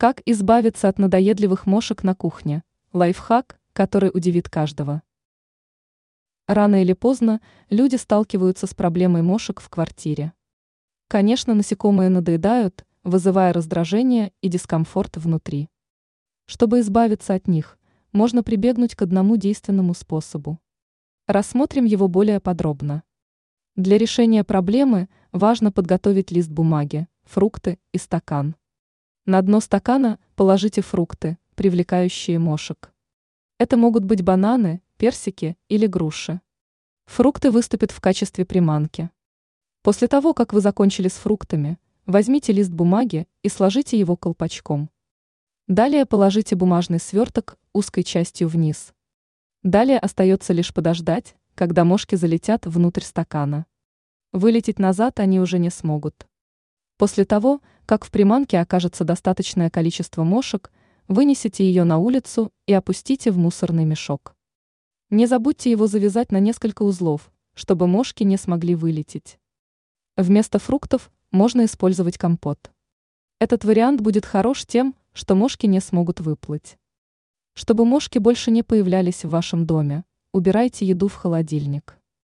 Как избавиться от надоедливых мошек на кухне? Лайфхак, который удивит каждого. Рано или поздно люди сталкиваются с проблемой мошек в квартире. Конечно, насекомые надоедают, вызывая раздражение и дискомфорт внутри. Чтобы избавиться от них, можно прибегнуть к одному действенному способу. Рассмотрим его более подробно. Для решения проблемы важно подготовить лист бумаги, фрукты и стакан. На дно стакана положите фрукты, привлекающие мошек. Это могут быть бананы, персики или груши. Фрукты выступят в качестве приманки. После того, как вы закончили с фруктами, возьмите лист бумаги и сложите его колпачком. Далее положите бумажный сверток узкой частью вниз. Далее остается лишь подождать, когда мошки залетят внутрь стакана. Вылететь назад они уже не смогут. После того, как в приманке окажется достаточное количество мошек, вынесите ее на улицу и опустите в мусорный мешок. Не забудьте его завязать на несколько узлов, чтобы мошки не смогли вылететь. Вместо фруктов можно использовать компот. Этот вариант будет хорош тем, что мошки не смогут выплыть. Чтобы мошки больше не появлялись в вашем доме, убирайте еду в холодильник.